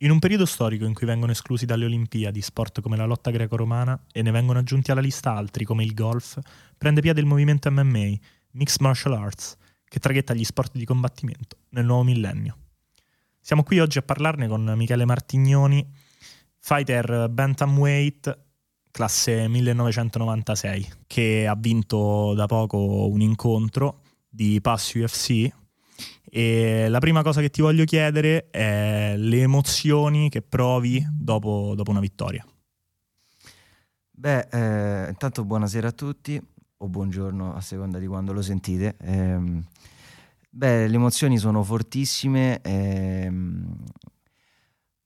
In un periodo storico in cui vengono esclusi dalle Olimpiadi sport come la lotta greco-romana e ne vengono aggiunti alla lista altri come il golf, prende piede il movimento MMA, Mixed Martial Arts, che traghetta gli sport di combattimento nel nuovo millennio. Siamo qui oggi a parlarne con Michele Martignoni, fighter bantamweight classe 1996, che ha vinto da poco un incontro di Pass UFC e la prima cosa che ti voglio chiedere è le emozioni che provi dopo, dopo una vittoria. Beh, eh, intanto buonasera a tutti, o buongiorno a seconda di quando lo sentite. Eh, beh, le emozioni sono fortissime. Eh,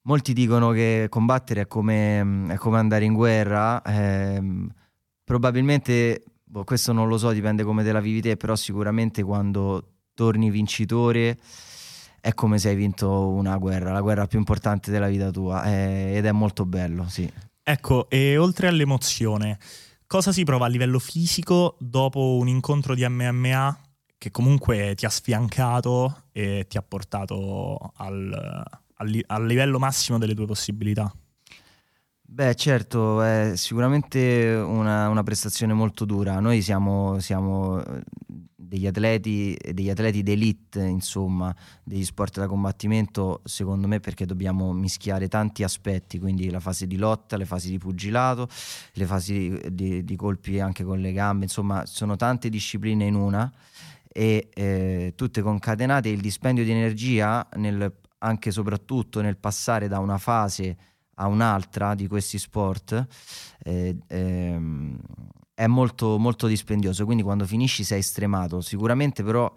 molti dicono che combattere è come, è come andare in guerra. Ehm, probabilmente, boh, questo non lo so, dipende come te la vivi te, però sicuramente quando torni vincitore è come se hai vinto una guerra, la guerra più importante della vita tua eh, ed è molto bello, sì. Ecco, e oltre all'emozione, cosa si prova a livello fisico dopo un incontro di MMA che comunque ti ha sfiancato e ti ha portato al, al, al livello massimo delle tue possibilità? Beh, certo, è sicuramente una, una prestazione molto dura. Noi siamo, siamo degli atleti, degli atleti d'elite, insomma, degli sport da combattimento, secondo me perché dobbiamo mischiare tanti aspetti, quindi la fase di lotta, le fasi di pugilato, le fasi di, di colpi anche con le gambe, insomma, sono tante discipline in una e eh, tutte concatenate il dispendio di energia nel, anche e soprattutto nel passare da una fase a un'altra di questi sport eh, ehm, è molto, molto dispendioso, quindi quando finisci sei stremato. Sicuramente però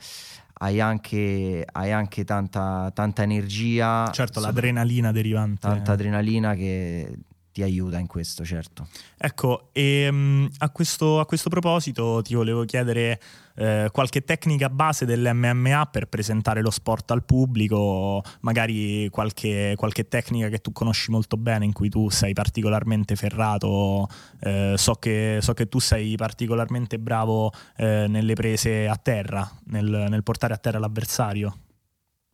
hai anche, hai anche tanta, tanta, energia. Certo, l'adrenalina derivante. Tanta adrenalina che ti aiuta in questo, certo. Ecco, e um, a, questo, a, questo, proposito ti volevo chiedere eh, qualche tecnica base dell'MMA per presentare lo sport al pubblico, magari qualche, qualche, tecnica che tu conosci molto bene, in cui tu sei particolarmente ferrato, eh, so, che, so, che, tu sei particolarmente bravo eh, nelle prese a terra, nel, nel portare a terra l'avversario.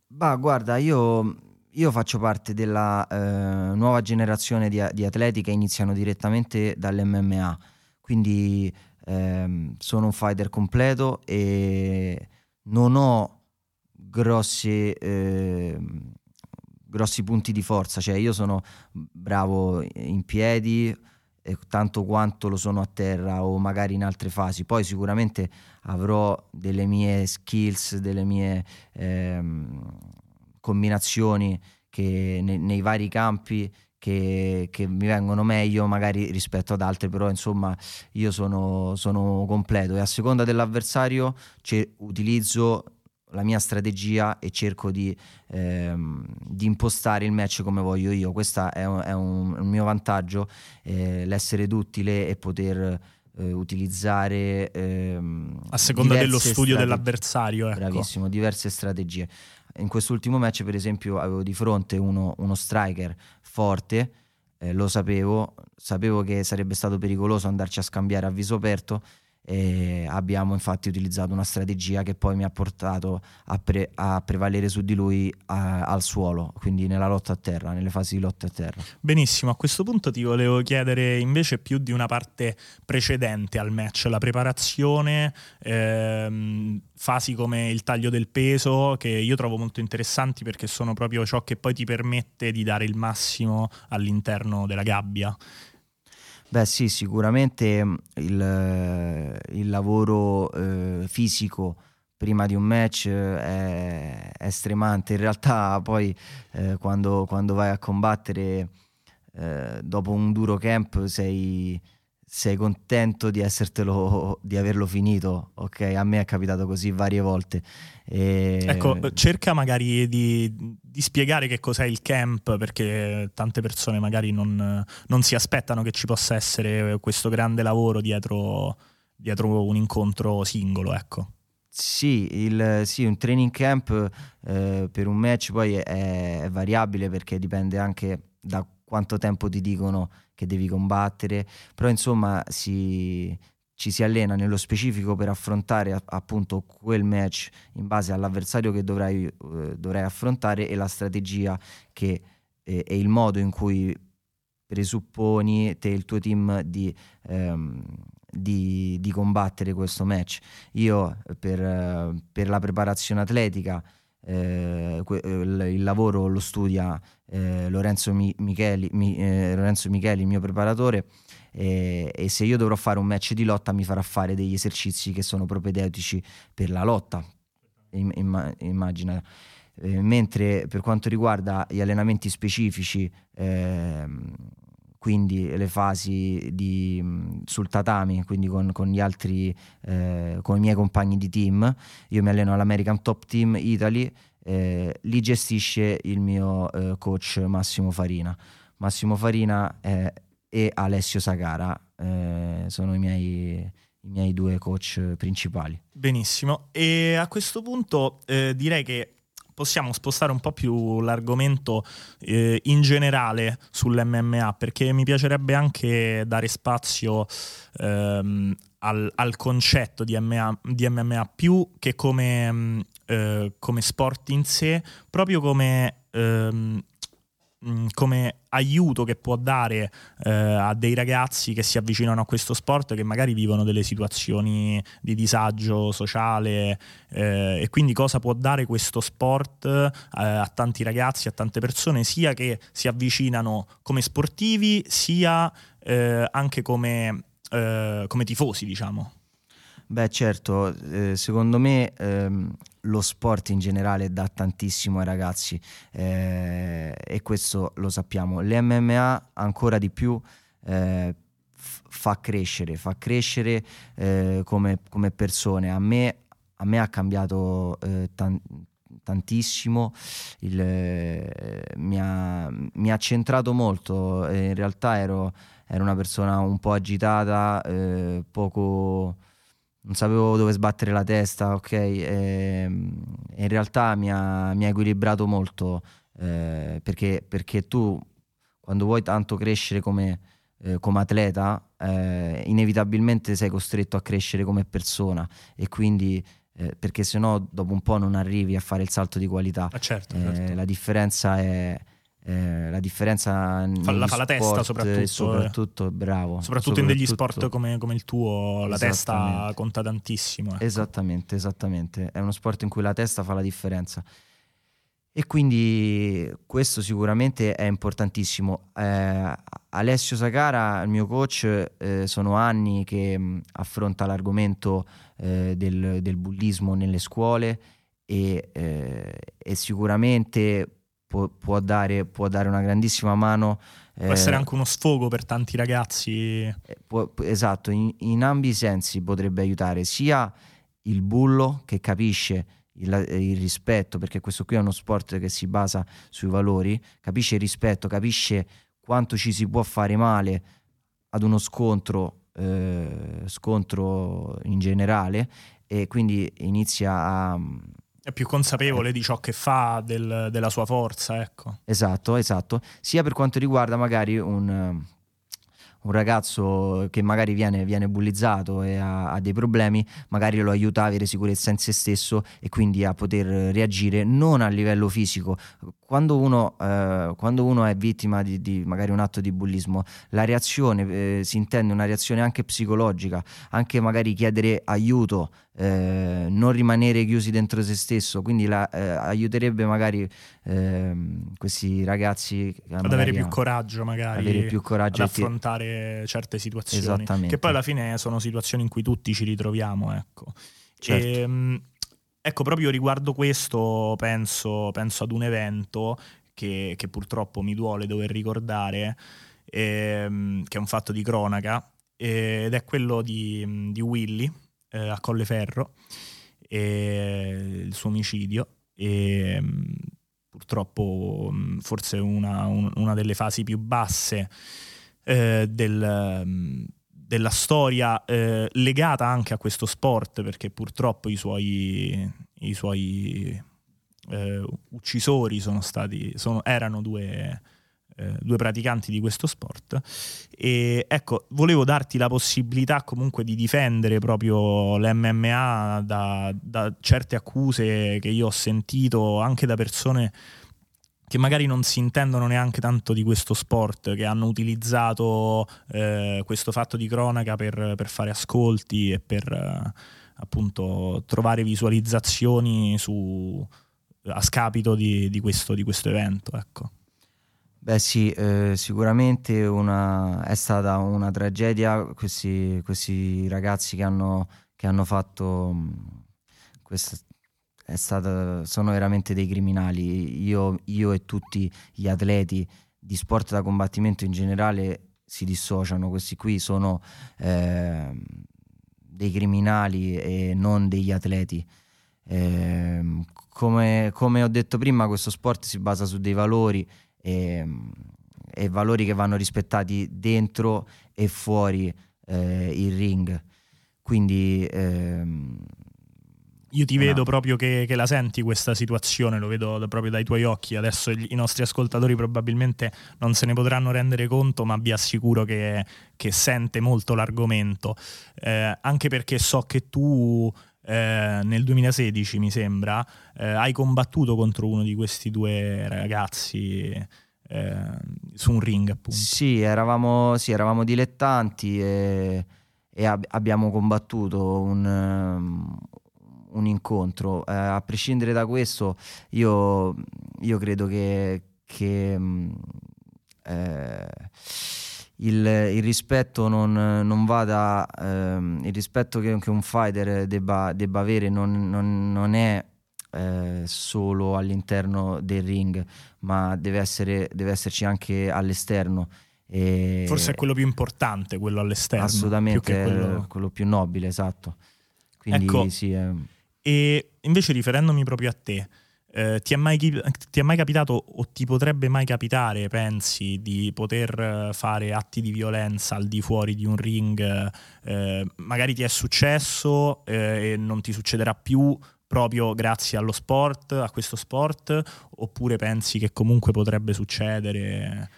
Bah, guarda, io io faccio parte della eh, nuova generazione di, di, atleti che iniziano direttamente dall'MMA, quindi ehm, sono un fighter completo e non ho grossi, eh, grossi punti di forza, cioè io sono bravo in piedi tanto quanto lo sono a terra o magari in altre fasi. Poi sicuramente avrò delle mie skills, delle mie ehm, combinazioni che nei, nei vari campi che, che, mi vengono meglio magari rispetto ad altri, però insomma io sono, sono completo e a seconda dell'avversario utilizzo la mia strategia e cerco di, ehm, di, impostare il match come voglio io. Questo è un, è un, un mio vantaggio, eh, l'essere duttile e poter eh, utilizzare ehm, a seconda dello studio strate- dell'avversario. Ecco. Bravissimo, diverse strategie in quest'ultimo match per esempio avevo di fronte uno, uno striker forte, eh, lo sapevo, sapevo che sarebbe stato pericoloso andarci a scambiare a viso aperto e abbiamo infatti utilizzato una strategia che poi mi ha portato a, pre- a prevalere su di lui a- al suolo, quindi nella lotta a terra, nelle fasi di lotta a terra. Benissimo, a questo punto ti volevo chiedere invece più di una parte precedente al match, la preparazione, ehm, fasi come il taglio del peso, che io trovo molto interessanti perché sono proprio ciò che poi ti permette di dare il massimo all'interno della gabbia. Beh sì, sicuramente mm, il, il lavoro eh, fisico prima di un match eh, è, è stremante, in realtà poi eh, quando, quando, vai a combattere eh, dopo un duro camp sei, sei contento di, di averlo finito, ok? A me è capitato così varie volte. E... Ecco, cerca magari di, di, spiegare che cos'è il camp, perché tante persone magari non, non, si aspettano che ci possa essere questo grande lavoro dietro, dietro un incontro singolo, ecco. Sì, il, sì, un training camp eh, per un match poi è, è variabile perché dipende anche da quanto tempo ti dicono che devi combattere, però insomma si, ci si allena nello specifico per affrontare appunto quel match in base all'avversario che dovrai, eh, dovrai affrontare e la strategia che e, e il modo in cui presupponi te e il tuo team di, ehm, di, di, combattere questo match. Io per, per la preparazione atletica eh, il, il, lavoro lo studia eh, Lorenzo, Micheli, Mi, eh, Lorenzo Micheli, il mio preparatore, e se io dovrò fare un match di lotta mi farà fare degli esercizi che sono propedeutici per la lotta. immagina. Eh, mentre per quanto riguarda gli allenamenti specifici, ehm, quindi le fasi di, sul tatami, quindi con, con gli altri, eh, con i miei compagni di team. Io mi alleno all'American Top Team Italy, eh, li gestisce il mio eh, coach Massimo Farina. Massimo Farina e Alessio Sagara eh, sono i miei, i miei due coach principali. Benissimo, e a questo punto eh, direi che possiamo spostare un po' più l'argomento eh, in generale sull'MMA perché mi piacerebbe anche dare spazio ehm, al, al, concetto di, MMA, di, MMA, più che come, mm, eh, come, sport in sé, proprio come ehm, Come aiuto che può dare eh, a dei ragazzi che si avvicinano a questo sport che magari vivono delle situazioni di disagio sociale eh, e quindi cosa può dare questo sport eh, a tanti ragazzi, a tante persone sia che si avvicinano come sportivi sia eh, anche come, eh, come tifosi diciamo. Beh certo, eh, secondo me ehm, lo sport in generale dà tantissimo ai ragazzi eh, e questo lo sappiamo. L'MMA ancora di più eh, fa crescere, fa crescere eh, come, come, persone. A me, a me ha cambiato eh, tan- tantissimo, il, eh, mi, ha, mi, ha, centrato molto, in realtà ero, ero, una persona un po' agitata, eh, poco non sapevo dove sbattere la testa, ok? E, ehm, in realtà mi ha, mi ha equilibrato molto eh, perché, perché, tu quando vuoi tanto crescere come, eh, come atleta, eh, inevitabilmente sei costretto a crescere come persona e quindi eh, perché sennò dopo un po' non arrivi a fare il salto di qualità. Ah, certo, certo. La differenza è eh, la differenza fa, la fa la testa soprattutto, soprattutto eh. bravo soprattutto, soprattutto, in degli sport come, come il tuo la testa conta tantissimo ecco. esattamente esattamente è uno sport in cui la testa fa la differenza e quindi questo sicuramente è importantissimo eh, Alessio Sagara il mio coach eh, sono anni che mh, affronta l'argomento eh, del, del, bullismo nelle scuole e, eh, e sicuramente può, può, dare, può dare, una grandissima mano. Può eh, essere anche uno sfogo per tanti ragazzi. Eh, può, esatto, in, in ambi i sensi potrebbe aiutare sia il bullo che capisce il, il, rispetto, perché questo qui è uno sport che si basa sui valori, capisce il rispetto, capisce quanto ci si può fare male ad uno scontro, eh, scontro in generale e quindi inizia a, è più consapevole di ciò che fa, del, della sua forza, ecco. Esatto, esatto. Sia per quanto riguarda magari un un ragazzo che magari viene, viene bullizzato e ha, ha, dei problemi, magari lo aiuta a avere sicurezza in se stesso e quindi a poter reagire non a livello fisico. Quando uno, eh, quando uno è vittima di, di, magari un atto di bullismo, la reazione eh, si intende una reazione anche psicologica, anche magari chiedere aiuto, eh, non rimanere chiusi dentro se stesso, quindi la, eh, aiuterebbe magari eh, questi ragazzi ad avere più coraggio, magari avere più coraggio ad affrontare certe situazioni, che poi alla fine sono situazioni in cui tutti ci ritroviamo. Ecco. Certo. E, ehm, ecco, proprio riguardo questo penso, penso ad un evento che, che, purtroppo mi duole dover ricordare, ehm, che è un fatto di cronaca, ed è quello di, di Willy eh, a Colleferro, e il suo omicidio. E, mm, purtroppo mm, forse una, un, una, delle fasi più basse eh, del, mm, della storia eh, legata anche a questo sport perché purtroppo i suoi, i suoi eh, uccisori sono stati, sono, erano due eh, due praticanti di questo sport e ecco volevo darti la possibilità comunque di difendere proprio l'MMA da, da certe accuse che io ho sentito anche da persone che magari non si intendono neanche tanto di questo sport, che hanno utilizzato eh, questo fatto di cronaca per, per fare ascolti e per eh, appunto trovare visualizzazioni su, a scapito di, di, questo, di questo, evento. Ecco. Beh sì, eh, sicuramente una, è stata una tragedia questi, questi ragazzi che hanno, che hanno fatto questa, stata, sono veramente dei criminali. Io, io, e tutti gli atleti di sport da combattimento in generale si dissociano. Questi qui sono eh, dei criminali e non degli atleti. Eh, come, come, ho detto prima, questo sport si basa su dei valori e, e valori che vanno rispettati dentro e fuori eh, il ring. Quindi ehm, io ti vedo proprio che, che, la senti questa situazione, lo vedo da, proprio dai tuoi occhi. Adesso i nostri ascoltatori probabilmente non se ne potranno rendere conto, ma vi assicuro che, che sente molto l'argomento. Eh, anche perché so che tu eh, nel 2016, mi sembra, eh, hai combattuto contro uno di questi due ragazzi eh, su un ring, appunto. Sì, eravamo, sì, eravamo dilettanti e, e ab- abbiamo combattuto un un incontro. Eh, a prescindere da questo, io, io credo che, che eh, il, il, rispetto non, non vada, ehm, il rispetto che, che, un fighter debba, debba avere non, non, non è eh, solo all'interno del ring, ma deve, essere, deve esserci anche all'esterno. E Forse è quello più importante, quello all'esterno. Assolutamente, quello... quello... più nobile, esatto. Quindi ecco, sì, è... E invece riferendomi proprio a te, eh, ti, è mai, ti, è mai, capitato o ti potrebbe mai capitare, pensi, di poter fare atti di violenza al di fuori di un ring? Eh, magari ti è successo eh, e non ti succederà più proprio grazie allo sport, a questo sport, oppure pensi che comunque potrebbe succedere?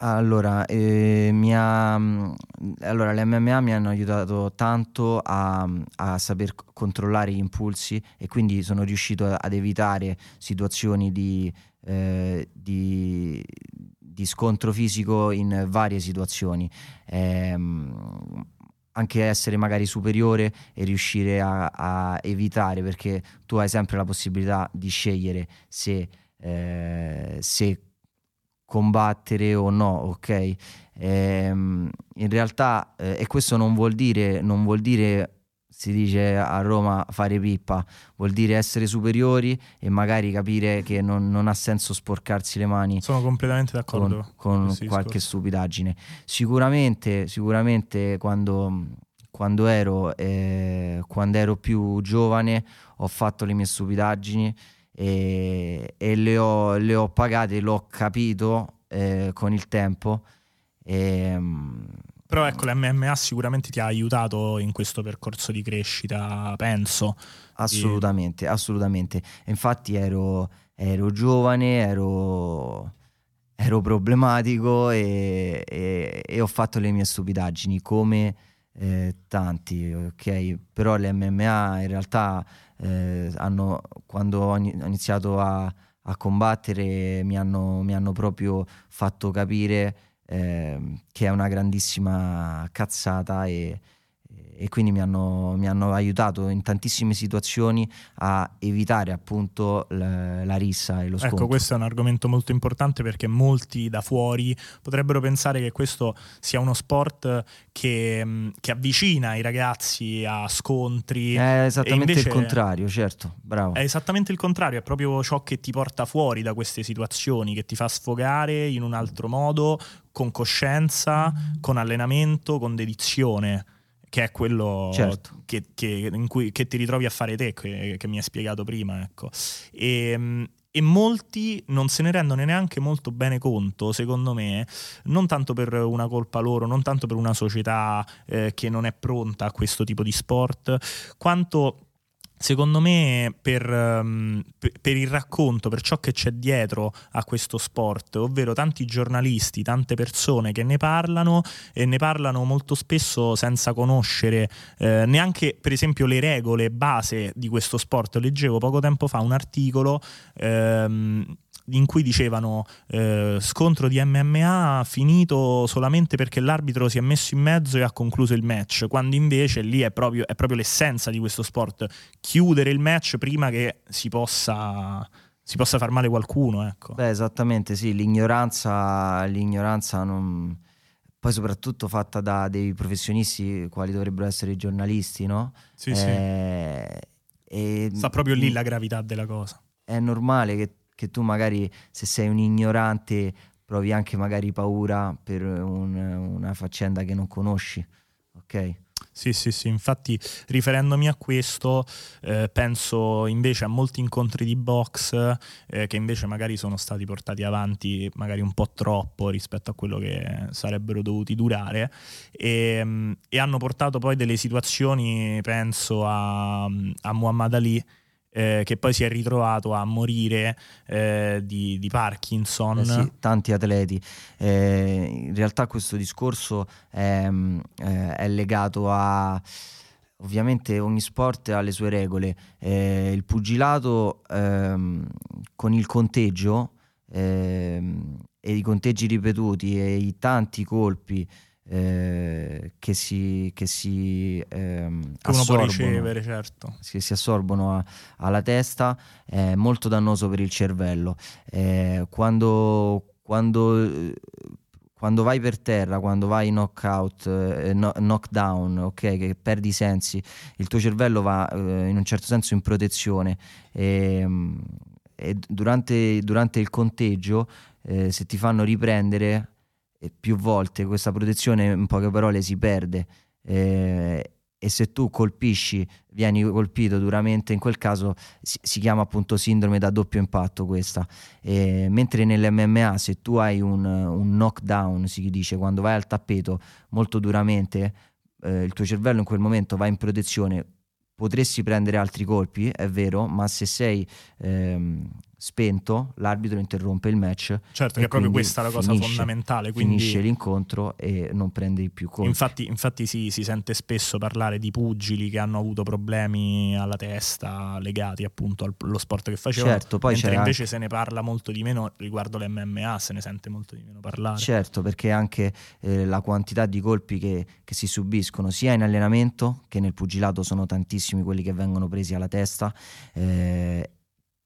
Allora, eh, ha, allora, le MMA mi hanno aiutato tanto a, a, saper controllare gli impulsi e quindi sono riuscito ad evitare situazioni di, eh, di, di scontro fisico in varie situazioni. Eh, anche essere magari superiore e riuscire a, a, evitare perché tu hai sempre la possibilità di scegliere se, eh, se combattere o no, ok? Ehm, in realtà, eh, e questo non vuol dire, non vuol dire, si dice a Roma fare pippa, vuol dire essere superiori e magari capire che non, non ha senso sporcarsi le mani. Sono completamente d'accordo con, con qualche stupidaggine. Sicuramente, sicuramente quando, quando, ero, eh, quando ero più giovane ho fatto le mie stupidaggini e, e le, ho, le, ho, pagate, l'ho capito eh, con il tempo. E, ehm, però ecco, l'MMA sicuramente ti ha aiutato in questo percorso di crescita, penso. Assolutamente, di... assolutamente. Infatti ero, ero giovane, ero, ero problematico e, e, e, ho fatto le mie stupidaggini come eh, tanti, ok? Però l'MMA in realtà eh, hanno, quando ho iniziato a, a combattere mi hanno, mi hanno, proprio fatto capire eh, che è una grandissima cazzata e, e quindi mi hanno, mi hanno, aiutato in tantissime situazioni a evitare appunto la, la rissa e lo ecco, scontro. Ecco, questo è un argomento molto importante perché molti da fuori potrebbero pensare che questo sia uno sport che, che avvicina i ragazzi a scontri. È esattamente il contrario, certo, bravo. È esattamente il contrario, è proprio ciò che ti porta fuori da queste situazioni, che ti fa sfogare in un altro modo, con coscienza, con allenamento, con dedizione che è quello certo. che, che, cui, che, ti ritrovi a fare te, che, che mi hai spiegato prima. Ecco. E, ehm, e, molti non se ne rendono neanche molto bene conto, secondo me, non tanto per una colpa loro, non tanto per una società eh, che non è pronta a questo tipo di sport, quanto Secondo me per, um, per, il racconto, per ciò che c'è dietro a questo sport, ovvero tanti giornalisti, tante persone che ne parlano e ne parlano molto spesso senza conoscere eh, neanche per esempio le regole base di questo sport. Leggevo poco tempo fa un articolo ehm, in cui dicevano eh, scontro di MMA finito solamente perché l'arbitro si è messo in mezzo e ha concluso il match, quando invece lì è proprio, è proprio l'essenza di questo sport, chiudere il match prima che si possa si possa far male qualcuno. Ecco. Beh, esattamente, sì, l'ignoranza, l'ignoranza non... poi soprattutto fatta da dei professionisti quali dovrebbero essere i giornalisti, no? Sì, eh, sì. E... Sta proprio lì la gravità della cosa. È normale che, che tu magari, se sei un ignorante, provi anche magari paura per un, una faccenda che non conosci, ok? Sì, sì, sì, infatti riferendomi a questo eh, penso invece a molti incontri di box eh, che invece magari sono stati portati avanti magari un po' troppo rispetto a quello che sarebbero dovuti durare e, mm, e hanno portato poi delle situazioni, penso a, a Muhammad Ali eh, che poi si è ritrovato a morire eh, di, di, Parkinson. Eh sì, tanti atleti. Eh, in realtà questo discorso è, mm, eh, è legato a ovviamente ogni sport ha le sue regole. Eh, il pugilato ehm, con il conteggio ehm, e i conteggi ripetuti e i tanti colpi eh, che si, che si ehm, può ricevere, certo. Che si assorbono a, alla testa è molto dannoso per il cervello. Eh, quando, quando, quando, vai per terra, quando vai knockout, eh, no, knockdown, ok, che perdi i sensi, il tuo cervello va eh, in un certo senso in protezione. E, e durante, durante, il conteggio, eh, se ti fanno riprendere più volte questa protezione in poche parole si perde eh, e se tu colpisci, vieni colpito duramente, in quel caso si, si chiama appunto sindrome da doppio impatto questa. Eh, mentre nell'MMA se tu hai un, un, knockdown, si dice, quando vai al tappeto molto duramente, eh, il tuo cervello in quel momento va in protezione, potresti prendere altri colpi, è vero, ma se sei ehm, spento, l'arbitro interrompe il match. Certo, che è proprio questa la cosa finisce, fondamentale. Quindi... Finisce l'incontro e non prende più colpi. Infatti, infatti si, si, sente spesso parlare di pugili che hanno avuto problemi alla testa legati appunto allo sport che facevano. Certo, poi mentre invece anche... se ne parla molto di meno riguardo l'MMA, se ne sente molto di meno parlare. Certo, perché anche eh, la quantità di colpi che, che si subiscono sia in allenamento che nel pugilato sono tantissimi quelli che vengono presi alla testa. Eh,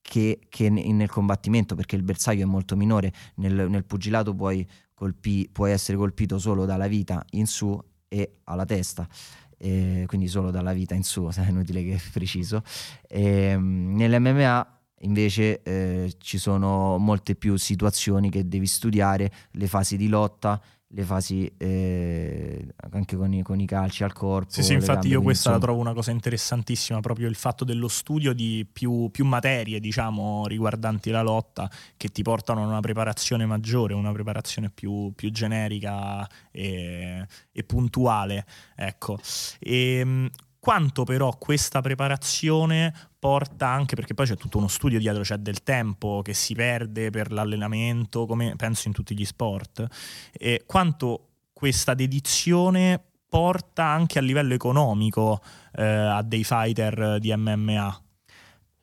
che, che nel combattimento, perché il bersaglio è molto minore, nel, nel pugilato puoi, colpi, puoi, essere colpito solo dalla vita in su e alla testa. Eh, quindi solo dalla vita in su, è inutile che preciso. Eh, nell'MMA invece eh, ci sono molte più situazioni che devi studiare, le fasi di lotta, le fasi eh, anche con i, con i, calci al corpo. Sì, sì, infatti io questa insomma... la trovo una cosa interessantissima, proprio il fatto dello studio di più, più, materie, diciamo, riguardanti la lotta, che ti portano a una preparazione maggiore, una preparazione più, più generica e, e, puntuale. Ecco. E, ehm, quanto però questa preparazione porta anche, perché poi c'è tutto uno studio dietro, c'è del tempo che si perde per l'allenamento, come penso in tutti gli sport, e quanto questa dedizione porta anche a livello economico eh, a dei fighter di MMA?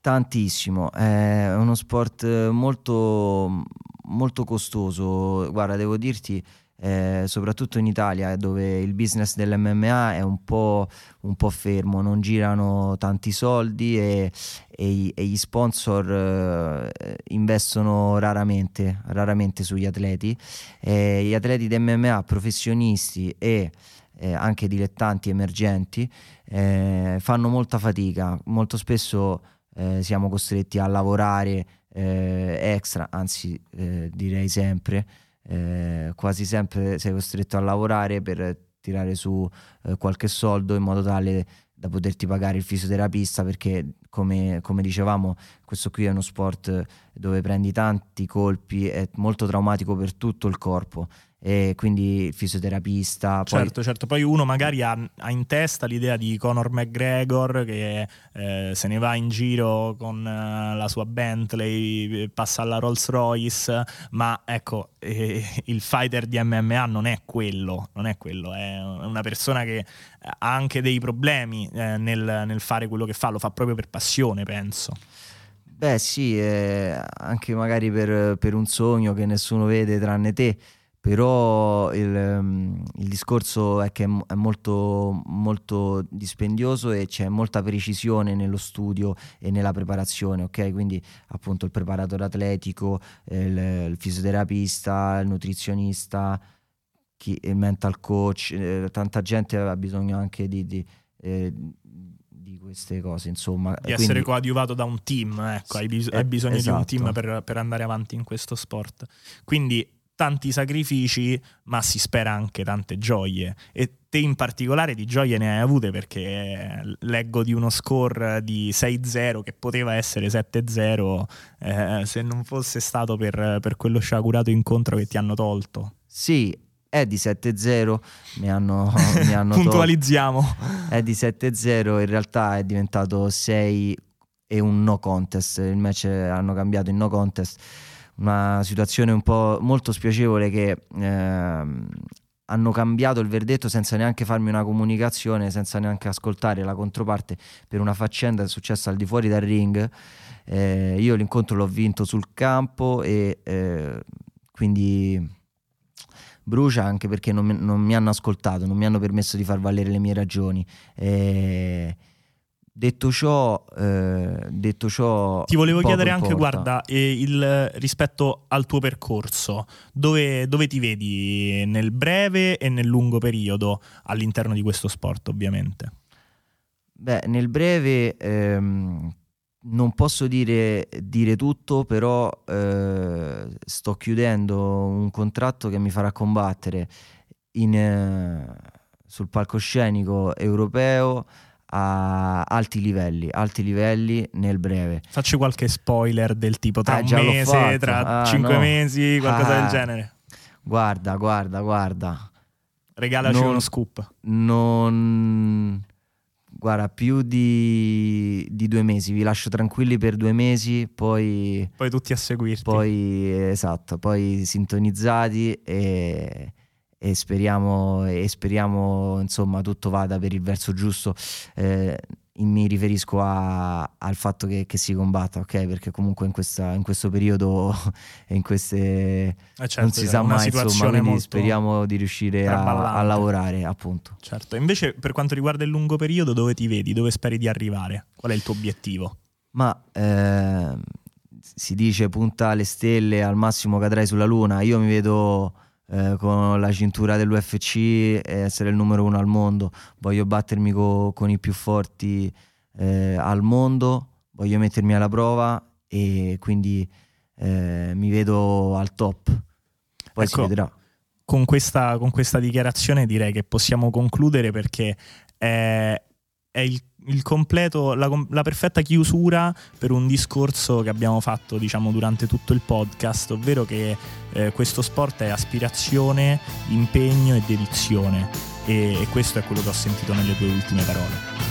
Tantissimo, è uno sport molto, molto costoso. Guarda, devo dirti, eh, soprattutto in Italia dove il business dell'MMA è un po', un po fermo, non girano tanti soldi e, e, e gli sponsor eh, investono raramente, raramente sugli atleti. Eh, gli atleti di MMA, professionisti e eh, anche dilettanti emergenti, eh, fanno molta fatica, molto spesso eh, siamo costretti a lavorare extra, anzi direi sempre eh, quasi sempre sei costretto a lavorare per tirare su eh, qualche soldo in modo tale da poterti pagare il fisioterapista perché come, come, dicevamo questo qui è uno sport dove prendi tanti colpi è molto traumatico per tutto il corpo e quindi fisioterapista. Certo, poi... certo, poi uno magari ha, ha, in testa l'idea di Conor McGregor che eh, se ne va in giro con eh, la sua Bentley, passa alla Rolls Royce, ma ecco, eh, il fighter di MMA non è quello, non è quello, è una persona che ha anche dei problemi eh, nel, nel fare quello che fa, lo fa proprio per passione, penso. Beh sì, eh, anche magari per, per, un sogno che nessuno vede tranne te, però il, um, il discorso è che è molto, molto, dispendioso e c'è molta precisione nello studio e nella preparazione, ok? Quindi appunto il preparatore atletico, il, il fisioterapista, il nutrizionista, chi, il mental coach, eh, tanta gente ha bisogno anche di, di eh, queste cose, insomma. Di Quindi... essere coadiuvato da un team, ecco, hai, bis- hai bisogno esatto. di un team esatto. per, per andare avanti in questo sport. Quindi tanti sacrifici, ma si spera anche tante gioie. E te in particolare di gioie ne hai avute perché leggo di uno score di 6-0 che poteva essere 7-0 eh, se non fosse stato per, per quello sciagurato incontro che ti hanno tolto. Sì, è di 7-0, mi hanno, mi hanno puntualizziamo. È di 7-0, in realtà è diventato 6 e un no contest. Il match hanno cambiato in no contest. Una situazione un po' molto spiacevole che eh, hanno cambiato il verdetto senza neanche farmi una comunicazione, senza neanche ascoltare la controparte per una faccenda successa al di fuori dal ring. Eh, io l'incontro l'ho vinto sul campo e eh, quindi brucia anche perché non, non, mi hanno ascoltato, non mi hanno permesso di far valere le mie ragioni. Eh, detto, ciò, eh, detto ciò, ti volevo chiedere importa. anche, guarda, eh, il, rispetto al tuo percorso, dove, dove, ti vedi nel breve e nel lungo periodo all'interno di questo sport, ovviamente? Beh, nel breve ehm, non posso dire, dire tutto, però eh, sto chiudendo un contratto che mi farà combattere in, eh, sul palcoscenico europeo a alti livelli, alti livelli nel breve. Facci qualche spoiler del tipo tra ah, un mese, tra ah, cinque no. mesi, qualcosa ah, del genere. Guarda, guarda, guarda. Regalaci non, uno scoop. Non Guarda, più di, di, due mesi, vi lascio tranquilli per due mesi, poi... Poi tutti a seguirti. Poi, esatto, poi sintonizzati e, e, speriamo, e speriamo, insomma, tutto vada per il verso giusto. Eh, mi riferisco a, al fatto che, che, si combatta, ok? Perché comunque in, questa, in questo periodo e in queste eh certo, non si sa mai, insomma, quindi speriamo di riuscire a, a, lavorare, appunto. Certo, invece per quanto riguarda il lungo periodo, dove ti vedi? Dove speri di arrivare? Qual è il tuo obiettivo? Ma eh, si dice punta alle stelle, al massimo cadrai sulla luna. Io mi vedo eh, con la cintura dell'UFC e essere il numero uno al mondo. Voglio battermi co- con i più forti eh, al mondo, voglio mettermi alla prova e quindi eh, mi vedo al top. Poi ecco, si vedrà. Con questa, con questa, dichiarazione direi che possiamo concludere perché è, è il il completo, la, la, perfetta chiusura per un discorso che abbiamo fatto diciamo, durante tutto il podcast, ovvero che eh, questo sport è aspirazione, impegno e dedizione e, e questo è quello che ho sentito nelle tue ultime parole.